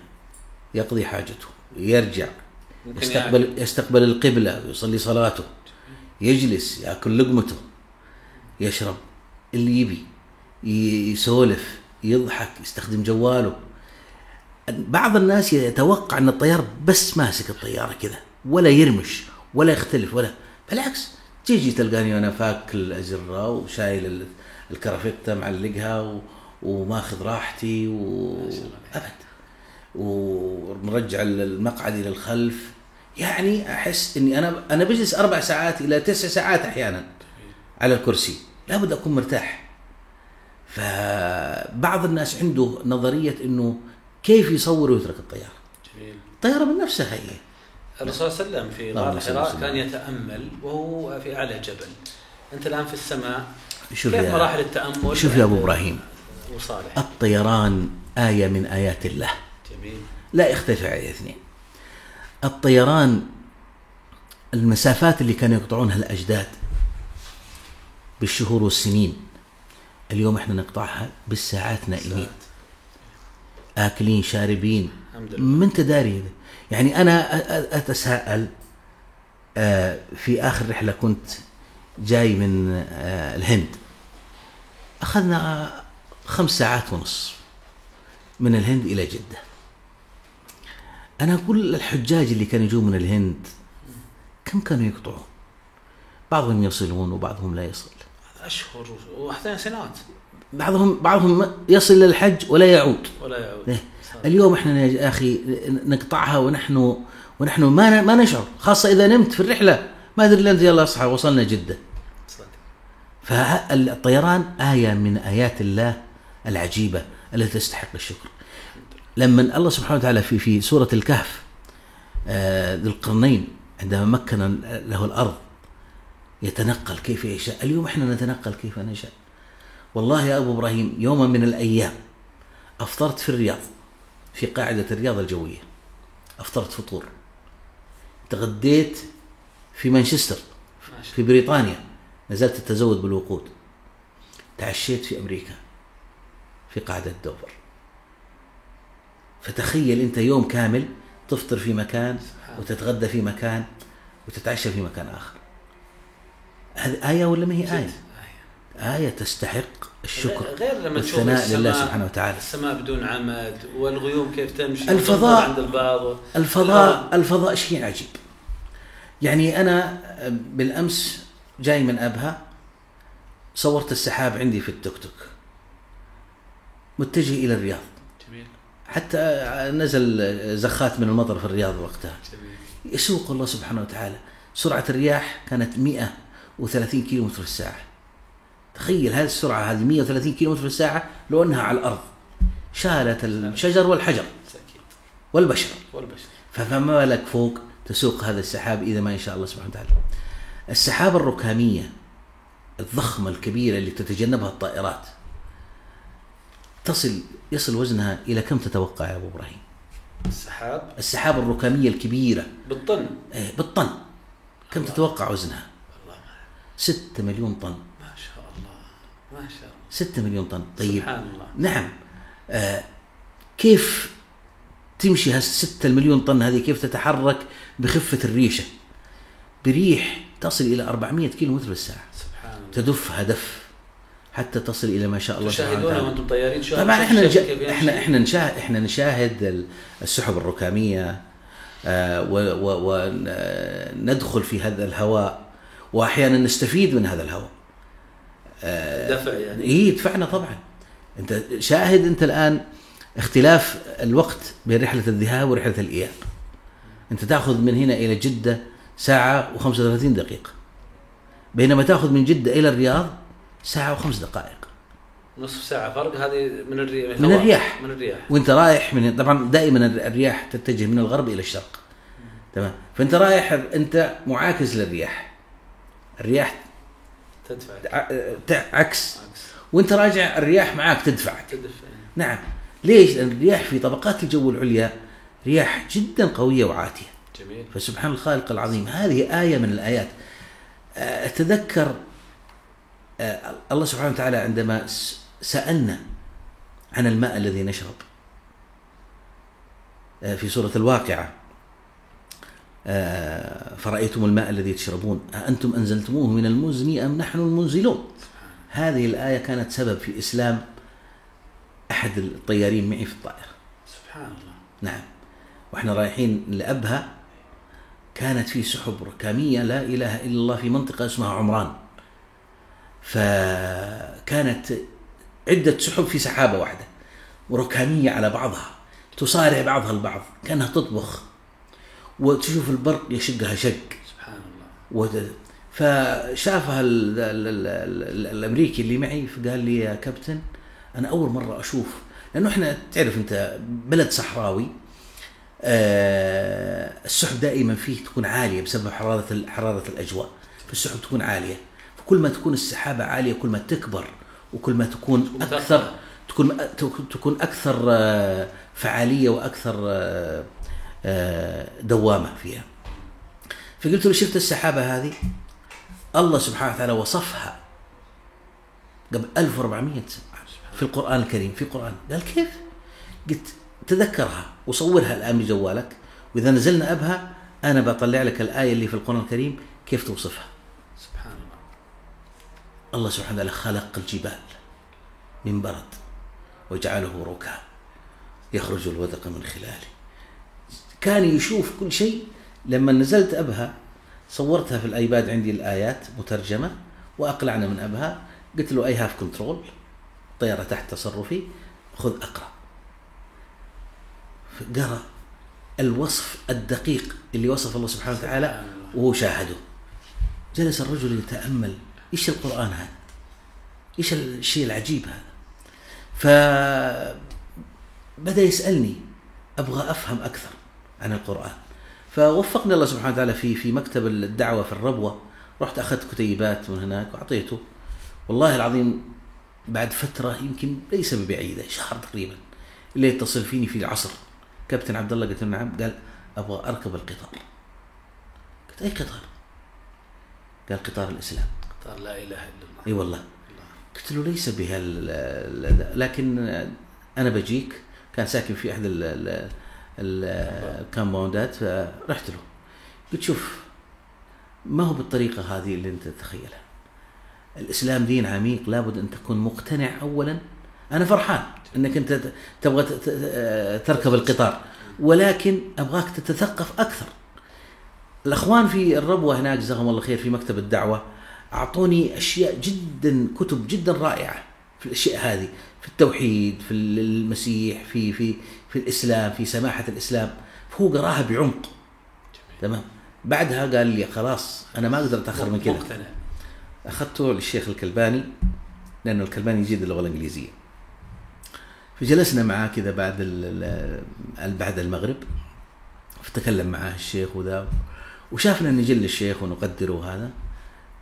يقضي حاجته يرجع يستقبل يستقبل القبلة ويصلي صلاته يجلس يأكل لقمته يشرب اللي يبي. يسولف يضحك يستخدم جواله. بعض الناس يتوقع أن الطيار بس ماسك الطيارة كذا ولا يرمش ولا يختلف ولا بالعكس تيجي تلقاني وأنا فاك الازره وشايل ال- الكرافته معلقها و- وماخذ راحتي و أبد. ومرجع المقعد إلى الخلف. يعني أحس إني أنا أنا بجلس أربع ساعات إلى تسع ساعات أحيانا على الكرسي. لابد أكون مرتاح. فبعض الناس عنده نظرية إنه كيف يصور ويترك الطيارة. جميل. الطيارة من نفسها هي. الرسول صلى الله عليه وسلم في غار صل حراء. كان يتأمل وهو في أعلى جبل. أنت الآن في السماء شوف كيف يا مراحل التأمل؟ شوف يا أبو إبراهيم وصالح. الطيران آية من آيات الله. جميل. لا يختلف عليه اثنين. الطيران المسافات اللي كانوا يقطعونها الأجداد بالشهور والسنين اليوم إحنا نقطعها بالساعات. نائمين آكلين شاربين. من تداري يعني أنا أتساءل آه، في آخر رحلة كنت جاي من آه، الهند. أخذنا خمس ساعات ونص من الهند إلى جدة. أنا أقول الحجاج اللي كانوا يجون من الهند كم كانوا يقطعون؟ بعضهم يصلون وبعضهم لا يصل أشهر واحيانا سنوات. بعضهم بعضهم يصل للحج ولا يعود. ولا يعود. إيه. اليوم إحنا يا أخي نقطعها ونحن ونحن ما ما نشعر خاصة إذا نمت في الرحلة. ما أدري انت يلا أصحى وصلنا جدة. فالطيران آية من آيات الله العجيبة التي تستحق الشكر. لما الله سبحانه وتعالى في في سورة الكهف آه، ذي القرنين عندما مكن له الأرض يتنقل كيف يشاء. اليوم إحنا نتنقل كيف نشاء. والله يا أبو إبراهيم يوما من الأيام أفطرت في الرياض في قاعدة الرياض الجوية. أفطرت فطور. تغديت في مانشستر في بريطانيا. نزلت التزود بالوقود. تعشيت في أمريكا في قاعدة دوفر. فتخيل أنت يوم كامل تفطر في مكان وتتغدى في مكان وتتعشى في مكان آخر. هذه إيه ولا ما هي. آية. آية تستحق الشكر غير لما والثناء السماء لله سبحانه وتعالى. السماء بدون عمد والغيوم كيف تمشي الفضاء. عند البعض الفضاء الفضاء شيء عجيب. يعني أنا بالأمس جاي من أبها صورت السحاب عندي في التوك توك. متجه إلى الرياض. جميل. حتى نزل زخات من المطر في الرياض وقتها. جميل. يسوق الله سبحانه وتعالى. سرعة الرياح كانت 130 كيلو متر في الساعة. تخيل هذه السرعة هذه 130 كيلو متر في الساعة لو أنها على الأرض. شالت الشجر والحجر والبشر. والبشر. فما بالك فوق تسوق هذا السحاب إذا ما يشاء الله سبحانه وتعالى. السحابة الركامية الضخمة الكبيرة اللي تتجنبها الطائرات تصل يصل وزنها إلى كم تتوقع يا أبو إبراهيم؟ السحاب؟ السحابة الركامية الكبيرة. بالطن. إيه، بالطن. كم تتوقع وزنها؟ والله ما ستة مليون طن. ما شاء الله. ما شاء الله. ستة مليون طن. طيب. سبحان الله. نعم. آه كيف تمشي هالستة المليون طن هذه؟ كيف تتحرك بخفة الريشة؟ بريح تصل إلى 400 كيلو متر في الساعة سبحان الله. تدفها دف حتى تصل إلى ما شاء الله تشاهدونها وأنتم طيارين طبعا إحنا. إحنا إحنا نشاهد إحنا نشاهد ال- السحب الركامية آه، وندخل في هذا الهواء. وأحيانا نستفيد من هذا الهواء. دفع يعني. اي دفعنا طبعا. أنت شاهد أنت الآن اختلاف الوقت بين رحلة الذهاب ورحلة الإياب. أنت تأخذ من هنا إلى جدة ساعة و35 دقيقة. بينما تأخذ من جدة إلى الرياض ساعة وخمس دقائق. نصف ساعة فرق هذه من الرياح من الرياح. من الرياح. وأنت رايح من طبعا دائما الرياح تتجه من الغرب إلى الشرق. تمام. فأنت رايح أنت معاكس للرياح. الرياح تدفع. ع- تع- عكس. وانت راجع الرياح معاك تدفعك تدفع. نعم. ليش؟ لأن الرياح في طبقات الجو العليا رياح جدا قوية وعاتية. جميل. فسبحان الخالق العظيم. هذه آية من الآيات. آه، أتذكر آه، الله سبحانه وتعالى عندما س- سألنا عن الماء الذي نشرب آه، في سورة الواقعة. آه، فرأيتم الماء الذي تشربون أأنتم أنزلتموه من المزن أم نحن المنزلون؟ هذه الآية كانت سبب في إسلام أحد الطيارين معي في الطائرة. سبحان الله. نعم. وإحنا رايحين لأبها كانت في سحب ركامية لا إله إلا الله في منطقة اسمها عمران. فكانت عدة سحب في سحابة واحدة وركامية على بعضها تصارع بعضها البعض كأنها تطبخ. وتشوف البرق يشقها شق. سبحان الله. فشافها ال ال ال ال الأمريكي اللي معي فقال لي يا كابتن أنا أول مرة أشوف لأنه إحنا تعرف أنت بلد صحراوي آه السحب دائما فيه تكون عالية بسبب حرارة حرارة الأجواء. فالسحب تكون عالية. فكل ما تكون السحابة عالية كل ما تكبر وكل ما تكون أكثر. تكون تكون أكثر آه، فعالية وأكثر دوامة فيها. فقلت له شفت السحابة هذه؟ الله سبحانه وتعالى وصفها قبل 1400 سنة في القرآن الكريم في القرآن. قال كيف؟ قلت تذكرها وصورها الآن بجوالك وإذا نزلنا أبها أنا بطلع لك الآية اللي في القرآن الكريم كيف توصفها. سبحان الله. الله سبحانه وتعالى خلق الجبال من برد وجعله ركام يخرج الودق من خلاله. كان يشوف كل شيء. لما نزلت أبها صورتها في الأيباد عندي الآيات مترجمة وأقلعنا من أبها. قلت له I have control طيارة تحت تصرفي. خذ أقرأ. قرأ الوصف الدقيق اللي وصف الله سبحانه وتعالى. وهو شاهده. جلس الرجل يتأمل إيش القرآن هذا؟ إيش الشيء العجيب هذا؟ فبدأ يسألني أبغى أفهم أكثر. عن القرآن. فوفقني الله سبحانه وتعالى في في مكتب الدعوة في الربوة. رحت أخذت كتيبات من هناك وأعطيته. والله العظيم بعد فترة يمكن ليس ببعيدة شهر تقريبا اللي يتصل فيني في العصر. كابتن عبد الله قلت له نعم قال أبغى أركب القطار. قلت أي قطار؟ قال قطار الإسلام. قال لا إله إلا الله. أي والله. الله. قلت له ليس بها ال- ال- لكن أنا بجيك. كان ساكن في ال- الكامباوندات فرحت له. قلت شوف ما هو بالطريقة هذه اللي أنت تتخيلها. الإسلام دين عميق لابد أن تكون مقتنع اولا. أنا فرحان أنك أنت ت- تبغى تركب القطار ولكن أبغاك تتثقف أكثر. الأخوان في الربوة هناك جزاهم الله خير في مكتب الدعوة أعطوني أشياء جدا كتب جدا رائعة. في الأشياء هذه في التوحيد في المسيح في في في الإسلام في سماحة الإسلام. فهو قراها بعمق. تمام؟ بعدها قال لي خلاص أنا ما أقدر أتأخر من كذا أخذته للشيخ الكلباني لأنه الكلباني يجيد اللغة الإنجليزية. فجلسنا معاه كذا بعد بعد المغرب. فتكلم معاه الشيخ وذا وشافنا نجل الشيخ ونقدره وهذا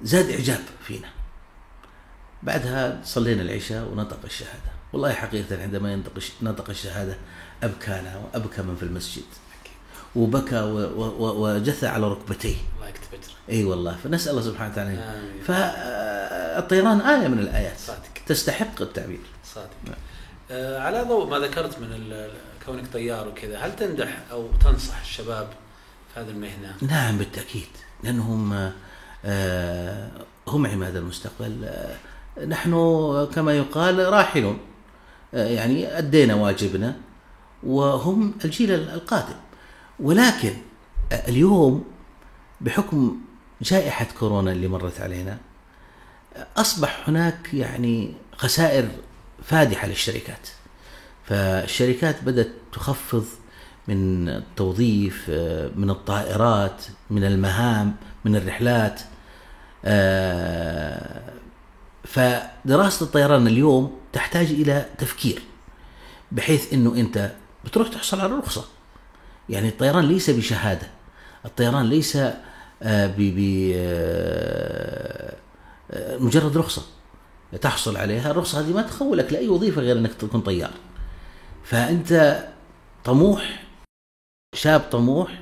زاد إعجاب فينا. بعدها صلينا العشاء ونطق الشهادة. والله حقيقة عندما ينطق نطق الشهادة ابكانا وأبكى من في المسجد. وبكى وجثى على ركبتيه. الله يكتب اجرك إي والله. فنسأل الله سبحانه وتعالى. آمين. فالطيران آية من الآيات. صادق. تستحق التعبير. صادق. نعم. آه على ضوء ما ذكرت من كونك طيار وكذا هل تمدح أو تنصح الشباب في هذه المهنة؟ نعم بالتأكيد. لأنهم آه، هم عماد المستقبل. آه، نحن كما يقال راحلون. آه، يعني أدينا واجبنا وهم الجيل القادم. ولكن آه، اليوم بحكم جائحة كورونا اللي مرت علينا أصبح هناك يعني خسائر فادحة للشركات. فالشركات بدأت تخفض من التوظيف آه، من الطائرات من المهام من الرحلات. آه، فدراسة الطيران اليوم تحتاج إلى تفكير بحيث إنه أنت بتروح تحصل على رخصة. يعني الطيران ليس بشهادة الطيران ليس آه، ب مجرد رخصة. تحصل عليها الرخصة هذه ما تخولك لأي وظيفة غير إنك تكون طيار. فأنت طموح شاب طموح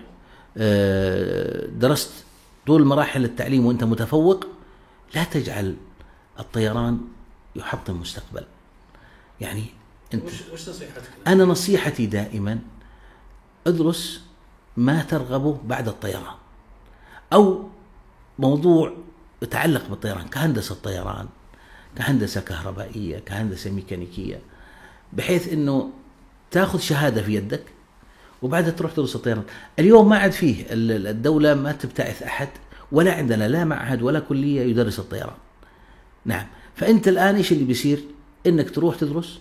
آه، درست طول مراحل التعليم وأنت متفوق لا تجعل الطيران يحطم مستقبل يعني أنت وش, وش نصيحتك؟ أنا نصيحتي دائما ادرس ما ترغبه بعد الطيران. أو موضوع يتعلق بالطيران كهندسة طيران كهندسة كهربائية كهندسة ميكانيكية بحيث إنه تاخذ شهادة في يدك وبعدها تروح تدرس الطيران. اليوم ما عاد فيه الدولة ما تبتعث أحد ولا عندنا لا معهد ولا كلية يدرس الطيران. نعم. فأنت الآن إيش اللي بيصير؟ إنك تروح تدرس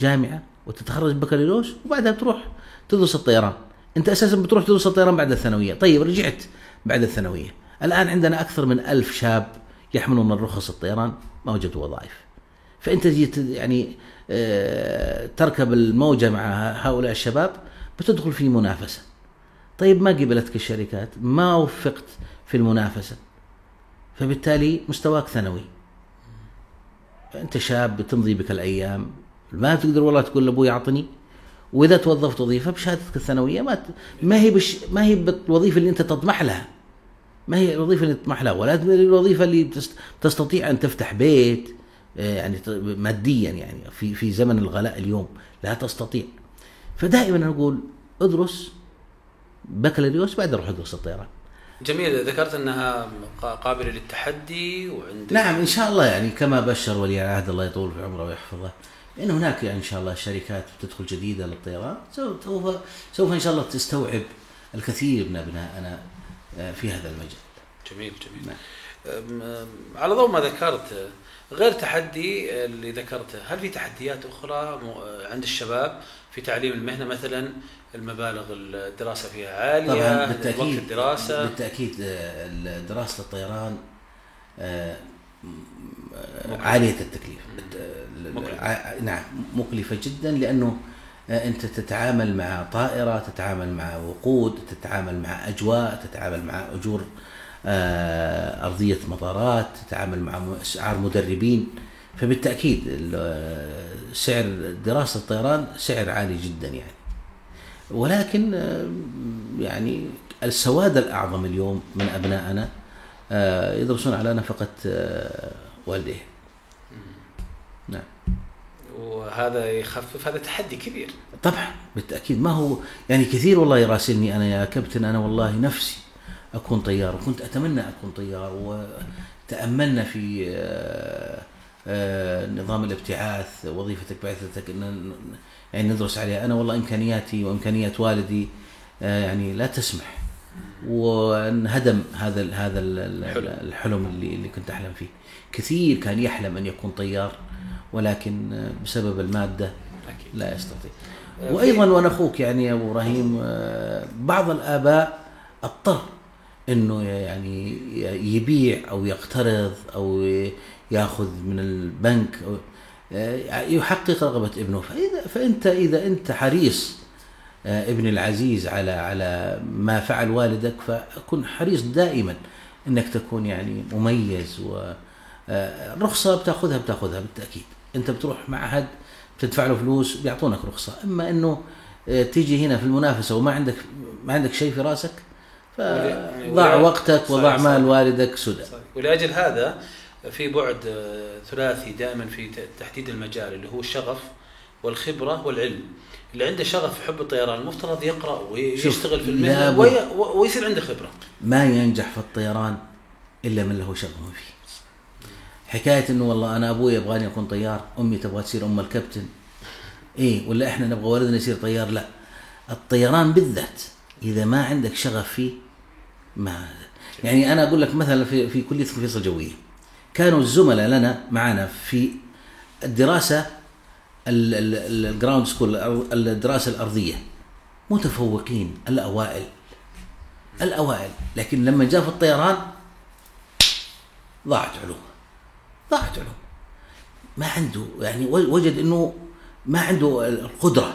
جامعة وتتخرج بكالوريوس وبعدها تروح تدرس الطيران. أنت أساسا بتروح تدرس الطيران بعد الثانوية. طيب رجعت بعد الثانوية. الآن عندنا أكثر من ألف شاب يحملون من رخص الطيران ما وجدوا وظائف. فأنت يعني آه، تركب الموجة مع هؤلاء الشباب بتدخل في منافسة. طيب ما قبلتك الشركات؟ ما وفقت في المنافسة. فبالتالي مستواك ثانوي. انت شاب بتمضي بك الأيام ما تقدر والله تقول لأبوي أعطني. وإذا توظفت وظيفة بشهادتك الثانويه ما ما هي بش ما هي بالوظيفة اللي أنت تطمح لها. ما هي الوظيفة اللي تطمح لها ولا الوظيفة اللي تستطيع أن تفتح بيت آه، يعني ماديا يعني في في زمن الغلاء اليوم لا تستطيع. فدائما أقول ادرس بكالوريوس بعد روح ادرس الطيران. جميل ذكرت إنها قابلة للتحدي وعندك نعم إن شاء الله يعني كما بشر ولي العهد الله يطول في عمره ويحفظه إن هناك يعني إن شاء الله شركات بتدخل جديدة للطيران سوف سوف إن شاء الله تستوعب الكثير من أبنائنا آه، في هذا المجال. جميل جميل. نعم. على ضوء ما ذكرت غير تحدي اللي ذكرته، هل في تحديات أخرى عند الشباب في تعليم المهنة مثلا المبالغ الدراسة فيها عالية طبعا بالتأكيد وقت الدراسة. بالتأكيد آه، دراسة الطيران آه، عالية التكليف مكلفة. نعم مكلفة جدا لأنه آه، أنت تتعامل مع طائرة تتعامل مع وقود تتعامل مع أجواء تتعامل مع أجور أرضية مطارات تتعامل مع أسعار مدربين. فبالتأكيد سعر دراسة الطيران سعر عالي جدا يعني. ولكن آه، يعني السواد الأعظم اليوم من أبنائنا آه، يدرسون على نفقة آه، والديه. نعم. وهذا يخفف هذا تحدي كبير. طبعا بالتأكيد. ما هو يعني كثير والله يراسلني أنا يا كابتن أنا والله نفسي أكون طيار وكنت أتمنى أكون طيار وتأملنا في نظام الابتعاث وظيفتك بعثتك إن يعني ندرس عليها. أنا والله إمكانياتي وإمكانيات والدي آه، يعني لا تسمح. وانهدم هذا هذا الحلم. اللي اللي كنت أحلم فيه. كثير كان يحلم أن يكون طيار ولكن آه، بسبب المادة لا يستطيع. آه، وأيضا وأنا أخوك يعني يا أبو إبراهيم بعض الآباء أضطر إنه يعني يبيع أو يقترض أو يأخذ من البنك أو يحقق رغبة ابنه. فإذا فأنت إذا أنت حريص آه، ابن العزيز على على ما فعل والدك فكن حريص دائما إنك تكون يعني مميز و آه، رخصة بتأخذها بتأخذها بالتأكيد. أنت بتروح معهد بتدفع له فلوس بيعطونك رخصة. أما أنه تيجي هنا في المنافسة وما عندك ما عندك شيء في رأسك فضاع وقتك وضاع مال والدك سدى. ولأجل هذا في بعد آه، ثلاثي دائما في تحديد المجال اللي هو الشغف والخبرة والعلم. اللي عنده شغف في حب الطيران المفترض يقرأ ويشتغل في المهنة ويصير عنده خبرة. ما ينجح في الطيران إلا من له شغف فيه. حكاية إنه والله أنا أبوي يبغاني اكون طيار أمي تبغى تصير أم الكابتن. إيه ولا إحنا نبغى ولدنا يصير طيار؟ لا. الطيران بالذات إذا ما عندك شغف فيه ما يعني أنا أقول لك مثلا في في كليه الفيصل الجويه كانوا الزملاء لنا معنا في الدراسة ال ground school الدراسة الأرضية. متفوقين الأوائل. الأوائل. لكن لما جاء في الطيران ضاعت علومه ضاعت علومه ما عنده يعني وجد إنه ما عنده القدرة.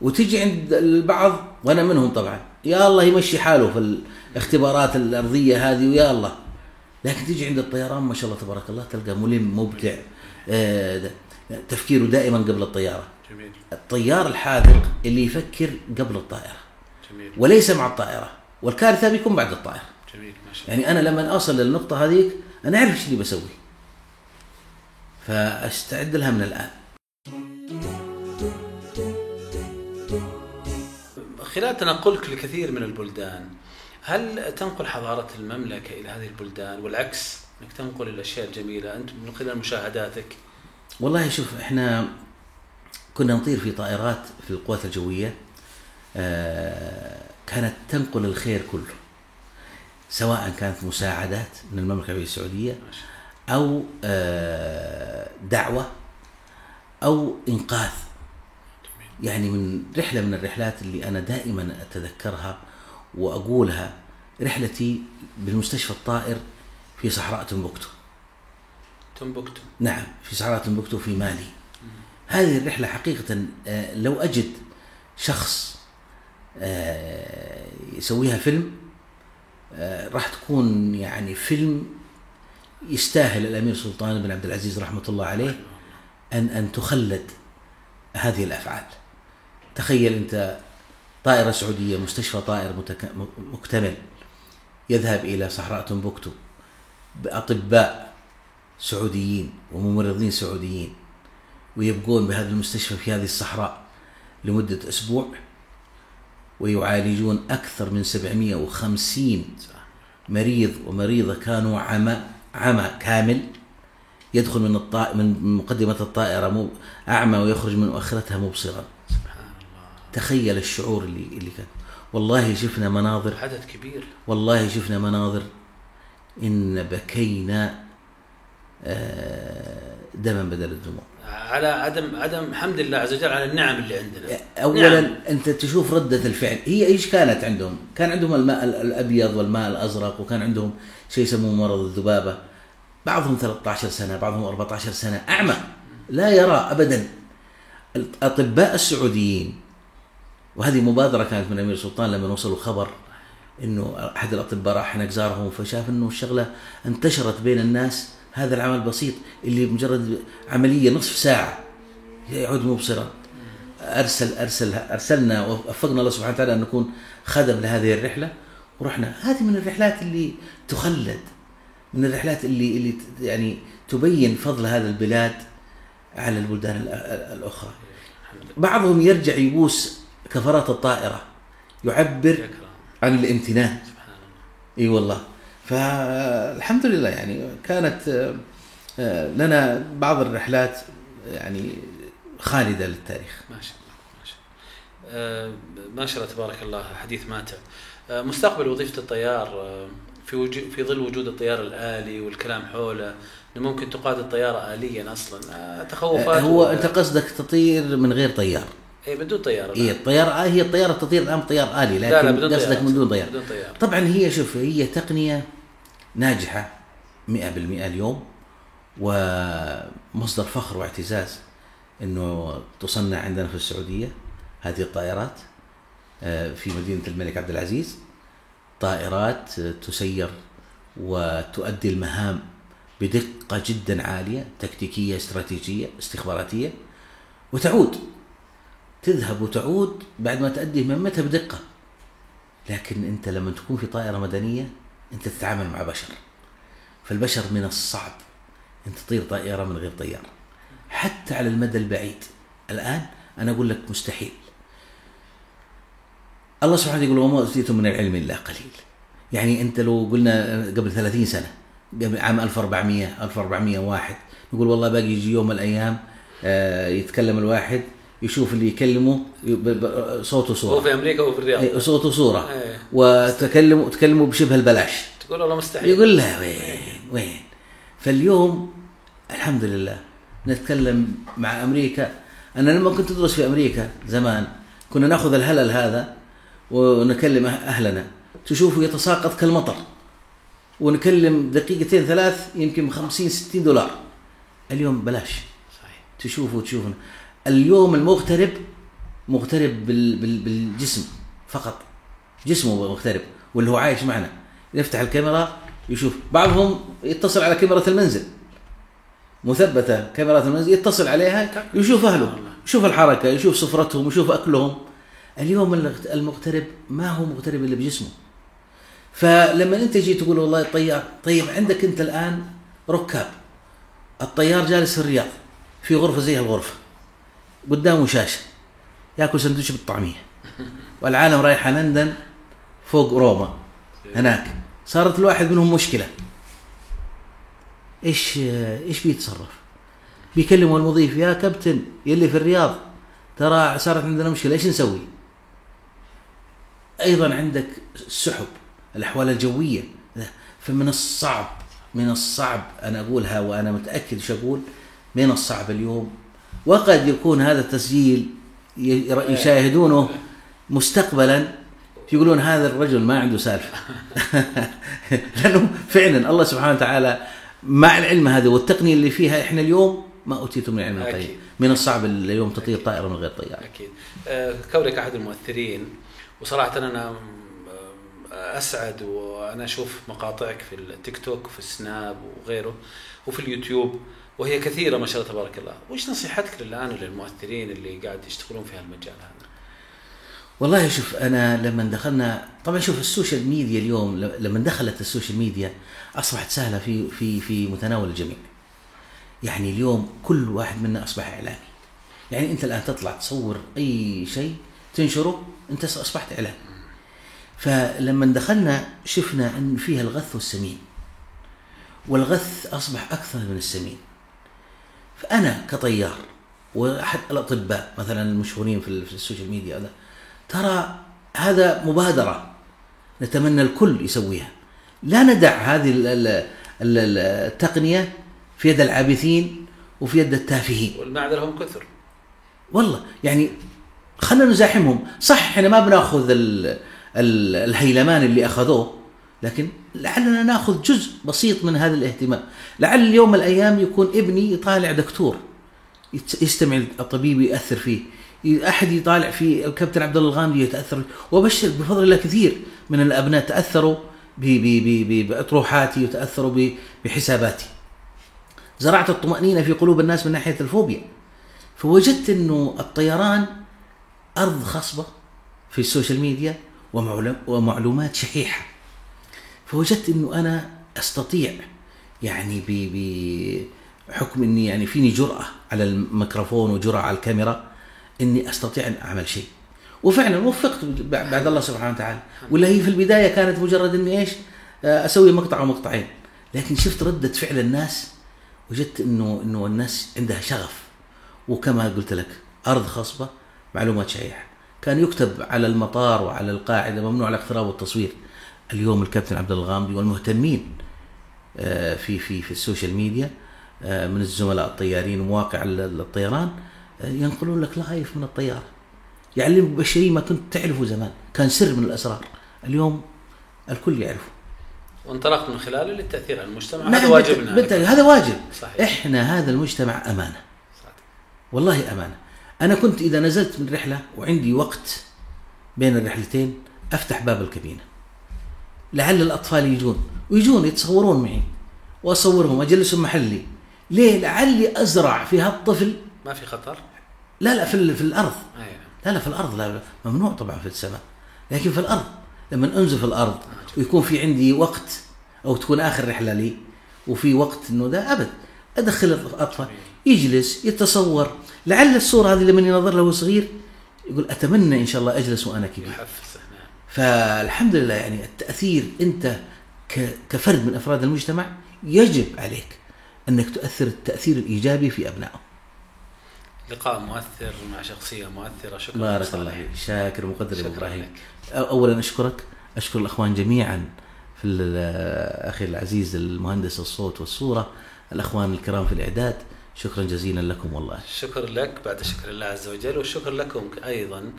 وتجي عند البعض وأنا منهم طبعا. يا الله يمشي حاله في الاختبارات الأرضية هذه ويا الله. لكن تيجي عند الطيران ما شاء الله تبارك الله تلقى ملم مبدع آه، تفكيره دائما قبل الطيارة. جميل. الطيار الحاذق اللي يفكر قبل الطائرة. جميل. وليس مع الطائرة. والكارثة بيكون بعد الطائرة. جميل ما شاء الله. يعني أنا لما أوصل للنقطة هذيك أنا أعرف إيش اللي بسوي. فأستعد لها من الآن. خلال تنقلك لكثير من البلدان هل تنقل حضارة المملكة إلى هذه البلدان والعكس أنك تنقل الأشياء الجميلة أنت من خلال مشاهداتك. والله شوف إحنا كنا نطير في طائرات في القوات الجوية آه، كانت تنقل الخير كله سواء كانت مساعدات من المملكة العربية السعودية أو آه، دعوة أو إنقاذ. يعني من رحلة من الرحلات اللي أنا دائما أتذكرها وأقولها رحلتي بالمستشفى الطائر في صحراء تنبكتو. تنبكتو. نعم في صحراء تنبكتو في مالي. هذه الرحلة حقيقة آه، لو أجد شخص آه، يسويها فيلم آه، راح تكون يعني فيلم يستاهل الأمير سلطان بن عبد العزيز رحمة الله عليه أن أن تخلد هذه الأفعال. تخيل أنت طائرة سعودية مستشفى طائر مكتمل يذهب إلى صحراء تنبكتو بأطباء سعوديين وممرضين سعوديين ويبقون بهذا المستشفى في هذه الصحراء لمدة أسبوع ويعالجون أكثر من 750 مريض ومريضة كانوا عمى عمى كامل. يدخل من الطائر من مقدمة الطائرة أعمى ويخرج من مؤخرتها مبصرا. تخيل الشعور اللي اللي كان. والله شفنا مناظر. عدد كبير. والله شفنا مناظر إن بكينا آه، دما بدل الدموع. على عدم عدم حمد الله عز وجل على النعم اللي عندنا. اولا نعم. أنت تشوف ردة الفعل. هي إيش كانت عندهم؟ كان عندهم الماء الأبيض والماء الأزرق وكان عندهم شيء يسموه مرض الذبابة. بعضهم 13 سنة بعضهم 14 سنة. أعمى. لا يرى ابدا. الأطباء السعوديين وهذه مبادرة كانت من الامير سلطان لما وصلوا خبر إنه أحد الأطباء راح هناك زارهم فشاف إنه الشغلة انتشرت بين الناس. هذا العمل البسيط اللي مجرد عملية نصف ساعة يعود مبصرا ارسل ارسل أرسلنا ووفقنا الله سبحانه وتعالى أن نكون خدم لهذه الرحلة. ورحنا. هذه من الرحلات اللي تخلد من الرحلات اللي اللي يعني تبين فضل هذا البلاد على البلدان الأخرى. بعضهم يرجع يبوس كفرات الطائرة يعبر عن الامتنان. إي والله. فالحمد لله يعني كانت آه، لنا بعض الرحلات يعني خالدة للتاريخ. ما شاء الله ما شاء الله. آه، ما شاء الله تبارك الله حديث ماتع. آه، مستقبل وظيفة الطيار في وجود في ظل وجود الطيار الآلي والكلام حوله إنه ممكن تقاد الطيارة اليا أصلا. تخوفات هو أنت قصدك تطير من غير طيار؟ اي بدون طيارة. هي الطيارة آه هي الطياره تطير الآن طيار آلي لكن لا لا بدون قصدك من دون طيار بدون طيار طبعا هي شوف هي تقنية ناجحة 100% اليوم ومصدر فخر واعتزاز إنه تصنع عندنا في السعودية هذه الطائرات آه، في مدينة الملك عبد العزيز. طائرات تسير وتؤدي المهام بدقة جدا عالية تكتيكية استراتيجية استخباراتية وتعود. تذهب وتعود بعد ما تؤدي مهمتها بدقة. لكن أنت لما تكون في طائرة مدنية أنت تتعامل مع بشر. فالبشر من الصعب أن تطير طائرة من غير طيار. حتى على المدى البعيد. الآن أنا أقول لك مستحيل. الله سبحانه يقول وما أوتيتم من العلم إلا قليل. يعني أنت لو قلنا قبل 30 سنة قبل عام 1400 1401 نقول والله باقي يجي يوم من الأيام آه، يتكلم الواحد يشوف اللي يكلمه صوت وصوره هو في أمريكا وفي الرياض. إيه، صوت وصوره أيه. وتكلموا تكلموا بشبه البلاش. تقول والله مستحيل يقول لها وين؟ وين؟ فاليوم الحمد لله نتكلم مع أمريكا. أنا لما كنت أدرس في أمريكا زمان كنا نأخذ الهلل هذا ونكلم أه- أهلنا. تشوفه يتساقط كالمطر. ونكلم دقيقتين ثلاث يمكن 50 60 دولار. اليوم بلاش. صحيح. تشوفوا تشوفوا. اليوم المغترب مغترب بال بال بالجسم فقط. جسمه مغترب واللي هو عايش معنا. يفتح الكاميرا يشوف. بعضهم يتصل على كاميرا المنزل. مثبتة كاميرات المنزل يتصل عليها يشوف أهله يشوف الحركة يشوف سفرتهم يشوف أكلهم. اليوم المغترب ما هو مغترب إلا بجسمه. فلما أنت تجي تقول والله الطيار طيب عندك أنت الآن ركاب. الطيار جالس في الرياض في غرفة زي الغرفة. قدامه شاشة ياكل سندويش بالطعمية والعالم رايحة لندن فوق روما هناك صارت الواحد منهم مشكلة إيش إيش بيتصرف؟ بيكلموا المضيف يا كابتن يلي في الرياض ترى صارت عندنا مشكلة إيش نسوي؟ أيضا عندك السحب الأحوال الجوية فمن الصعب من الصعب أنا أقولها وأنا متأكد إيش أقول من الصعب اليوم وقد يكون هذا التسجيل يشاهدونه مستقبلا يقولون هذا الرجل ما عنده سالفة. لأنه فعلا الله سبحانه وتعالى مع العلم هذا والتقنية اللي فيها إحنا اليوم ما أوتيتم من علم الطيب من الصعب اليوم تطير طائرة من غير طيار أكيد. آه، كونك أحد المؤثرين وصراحة أنا أسعد وأنا أشوف مقاطعك في التيك توك وفي السناب وغيره وفي اليوتيوب. وهي كثيرة ما شاء الله تبارك الله، وش نصيحتك الان للمؤثرين اللي قاعد يشتغلون في هالمجال هذا؟ والله شوف أنا لما دخلنا طبعا شوف ال social media اليوم لما دخلت ال social media أصبحت سهلة في في في متناول الجميع. يعني اليوم كل واحد منا أصبح إعلامي. يعني أنت الآن تطلع تصور أي شيء تنشره أنت أصبحت إعلامي. فلما دخلنا شفنا إن فيها الغث والسمين. والغث أصبح أكثر من السمين. فانا كطيار وأحد الأطباء مثلا المشهورين في السوشيال ميديا هذا ترى هذا مبادرة نتمنى الكل يسويها. لا ندع هذه التقنية في يد العابثين وفي يد التافهين. والمعذرة هم كثر. والله يعني خلينا نزاحمهم. صح إحنا ما بنأخذ الهيلمان اللي أخذوه. لكن لعلنا ناخذ جزء بسيط من هذا الاهتمام. لعل اليوم الأيام يكون ابني يطالع دكتور يستمع الطبيب ياثر فيه أحد يطالع في الكابتن عبد الله الغامدي يتأثر وأبشر بفضل الله كثير من الأبناء تأثروا بأطروحاتي وتأثروا بحساباتي. زرعت الطمأنينة في قلوب الناس من ناحية الفوبيا. فوجدت إنه الطيران أرض خصبه في ال social media ومعلومات شحيحة. فوجدت إنه أنا أستطيع يعني بحكم إني يعني فيني جرأة على الميكروفون وجرأة على الكاميرا إني أستطيع أن أعمل شيء. وفعلا وفقت بعد الله سبحانه وتعالى. ولا هي في البداية كانت مجرد إني إيش؟ أسوي مقطع ومقطعين لكن شفت ردة فعل الناس وجدت انه إنه الناس عندها شغف. وكما قلت لك أرض خصبة معلومات شائعة. كان يكتب على المطار وعلى القاعدة ممنوع الاقتراب والتصوير. اليوم الكابتن عبد الغامدي والمهتمين آه، في في في السوشيال ميديا آه، من الزملاء الطيارين ومواقع الطيران آه، ينقلون لك لايف من الطيارة. يعلمك بشيء ما كنت تعرفه زمان كان سر من الأسرار. اليوم الكل يعرفه. وانطلقت من خلاله للتأثير على المجتمع. هذا واجبنا. بالتالي هذا واجب. صحيح. إحنا هذا المجتمع أمانة. صحيح. والله أمانة. أنا كنت إذا نزلت من رحلة وعندي وقت بين الرحلتين أفتح باب الكابينة. لعل الأطفال يجون ويجون يتصورون معي وأصورهم اجلسهم محلي. ليه؟ لعلي أزرع في هالطفل ما في خطر؟ لا لا في في الأرض. أيه. لا لا في الأرض لا ممنوع طبعا في السماء. لكن في الأرض لما أنزل الأرض آه، ويكون في عندي وقت أو تكون آخر رحلة لي وفي وقت إنه ده أبد. أدخل الأطفال يجلس يتصور. لعل الصورة هذه لما ينظر له صغير يقول أتمنى إن شاء الله أجلس وأنا كبير. فالحمد لله يعني التأثير أنت كفرد من أفراد المجتمع يجب عليك أنك تؤثر التأثير الإيجابي في ابنائه. لقاء مؤثر مع شخصية مؤثرة شكرا. بارك الله فيك. شاكر ومقدر إبراهيم. اولا أشكرك. أشكر الأخوان جميعا في أخي العزيز المهندس الصوت والصورة الأخوان الكرام في الإعداد. شكرا جزيلا لكم والله. شكر لك. بعد شكر الله عز وجل والشكر لكم أيضا آه،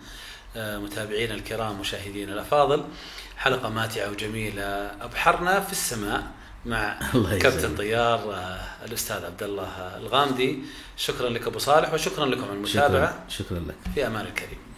متابعينا الكرام مشاهدينا الأفاضل. حلقة ماتعة وجميلة. أبحرنا في السماء مع. كابتن طيار آه، الأستاذ عبد الله الغامدي. شكرا لك أبو صالح وشكرا لكم على المتابعة. شكرا شكرا لك. في أمان الكريم.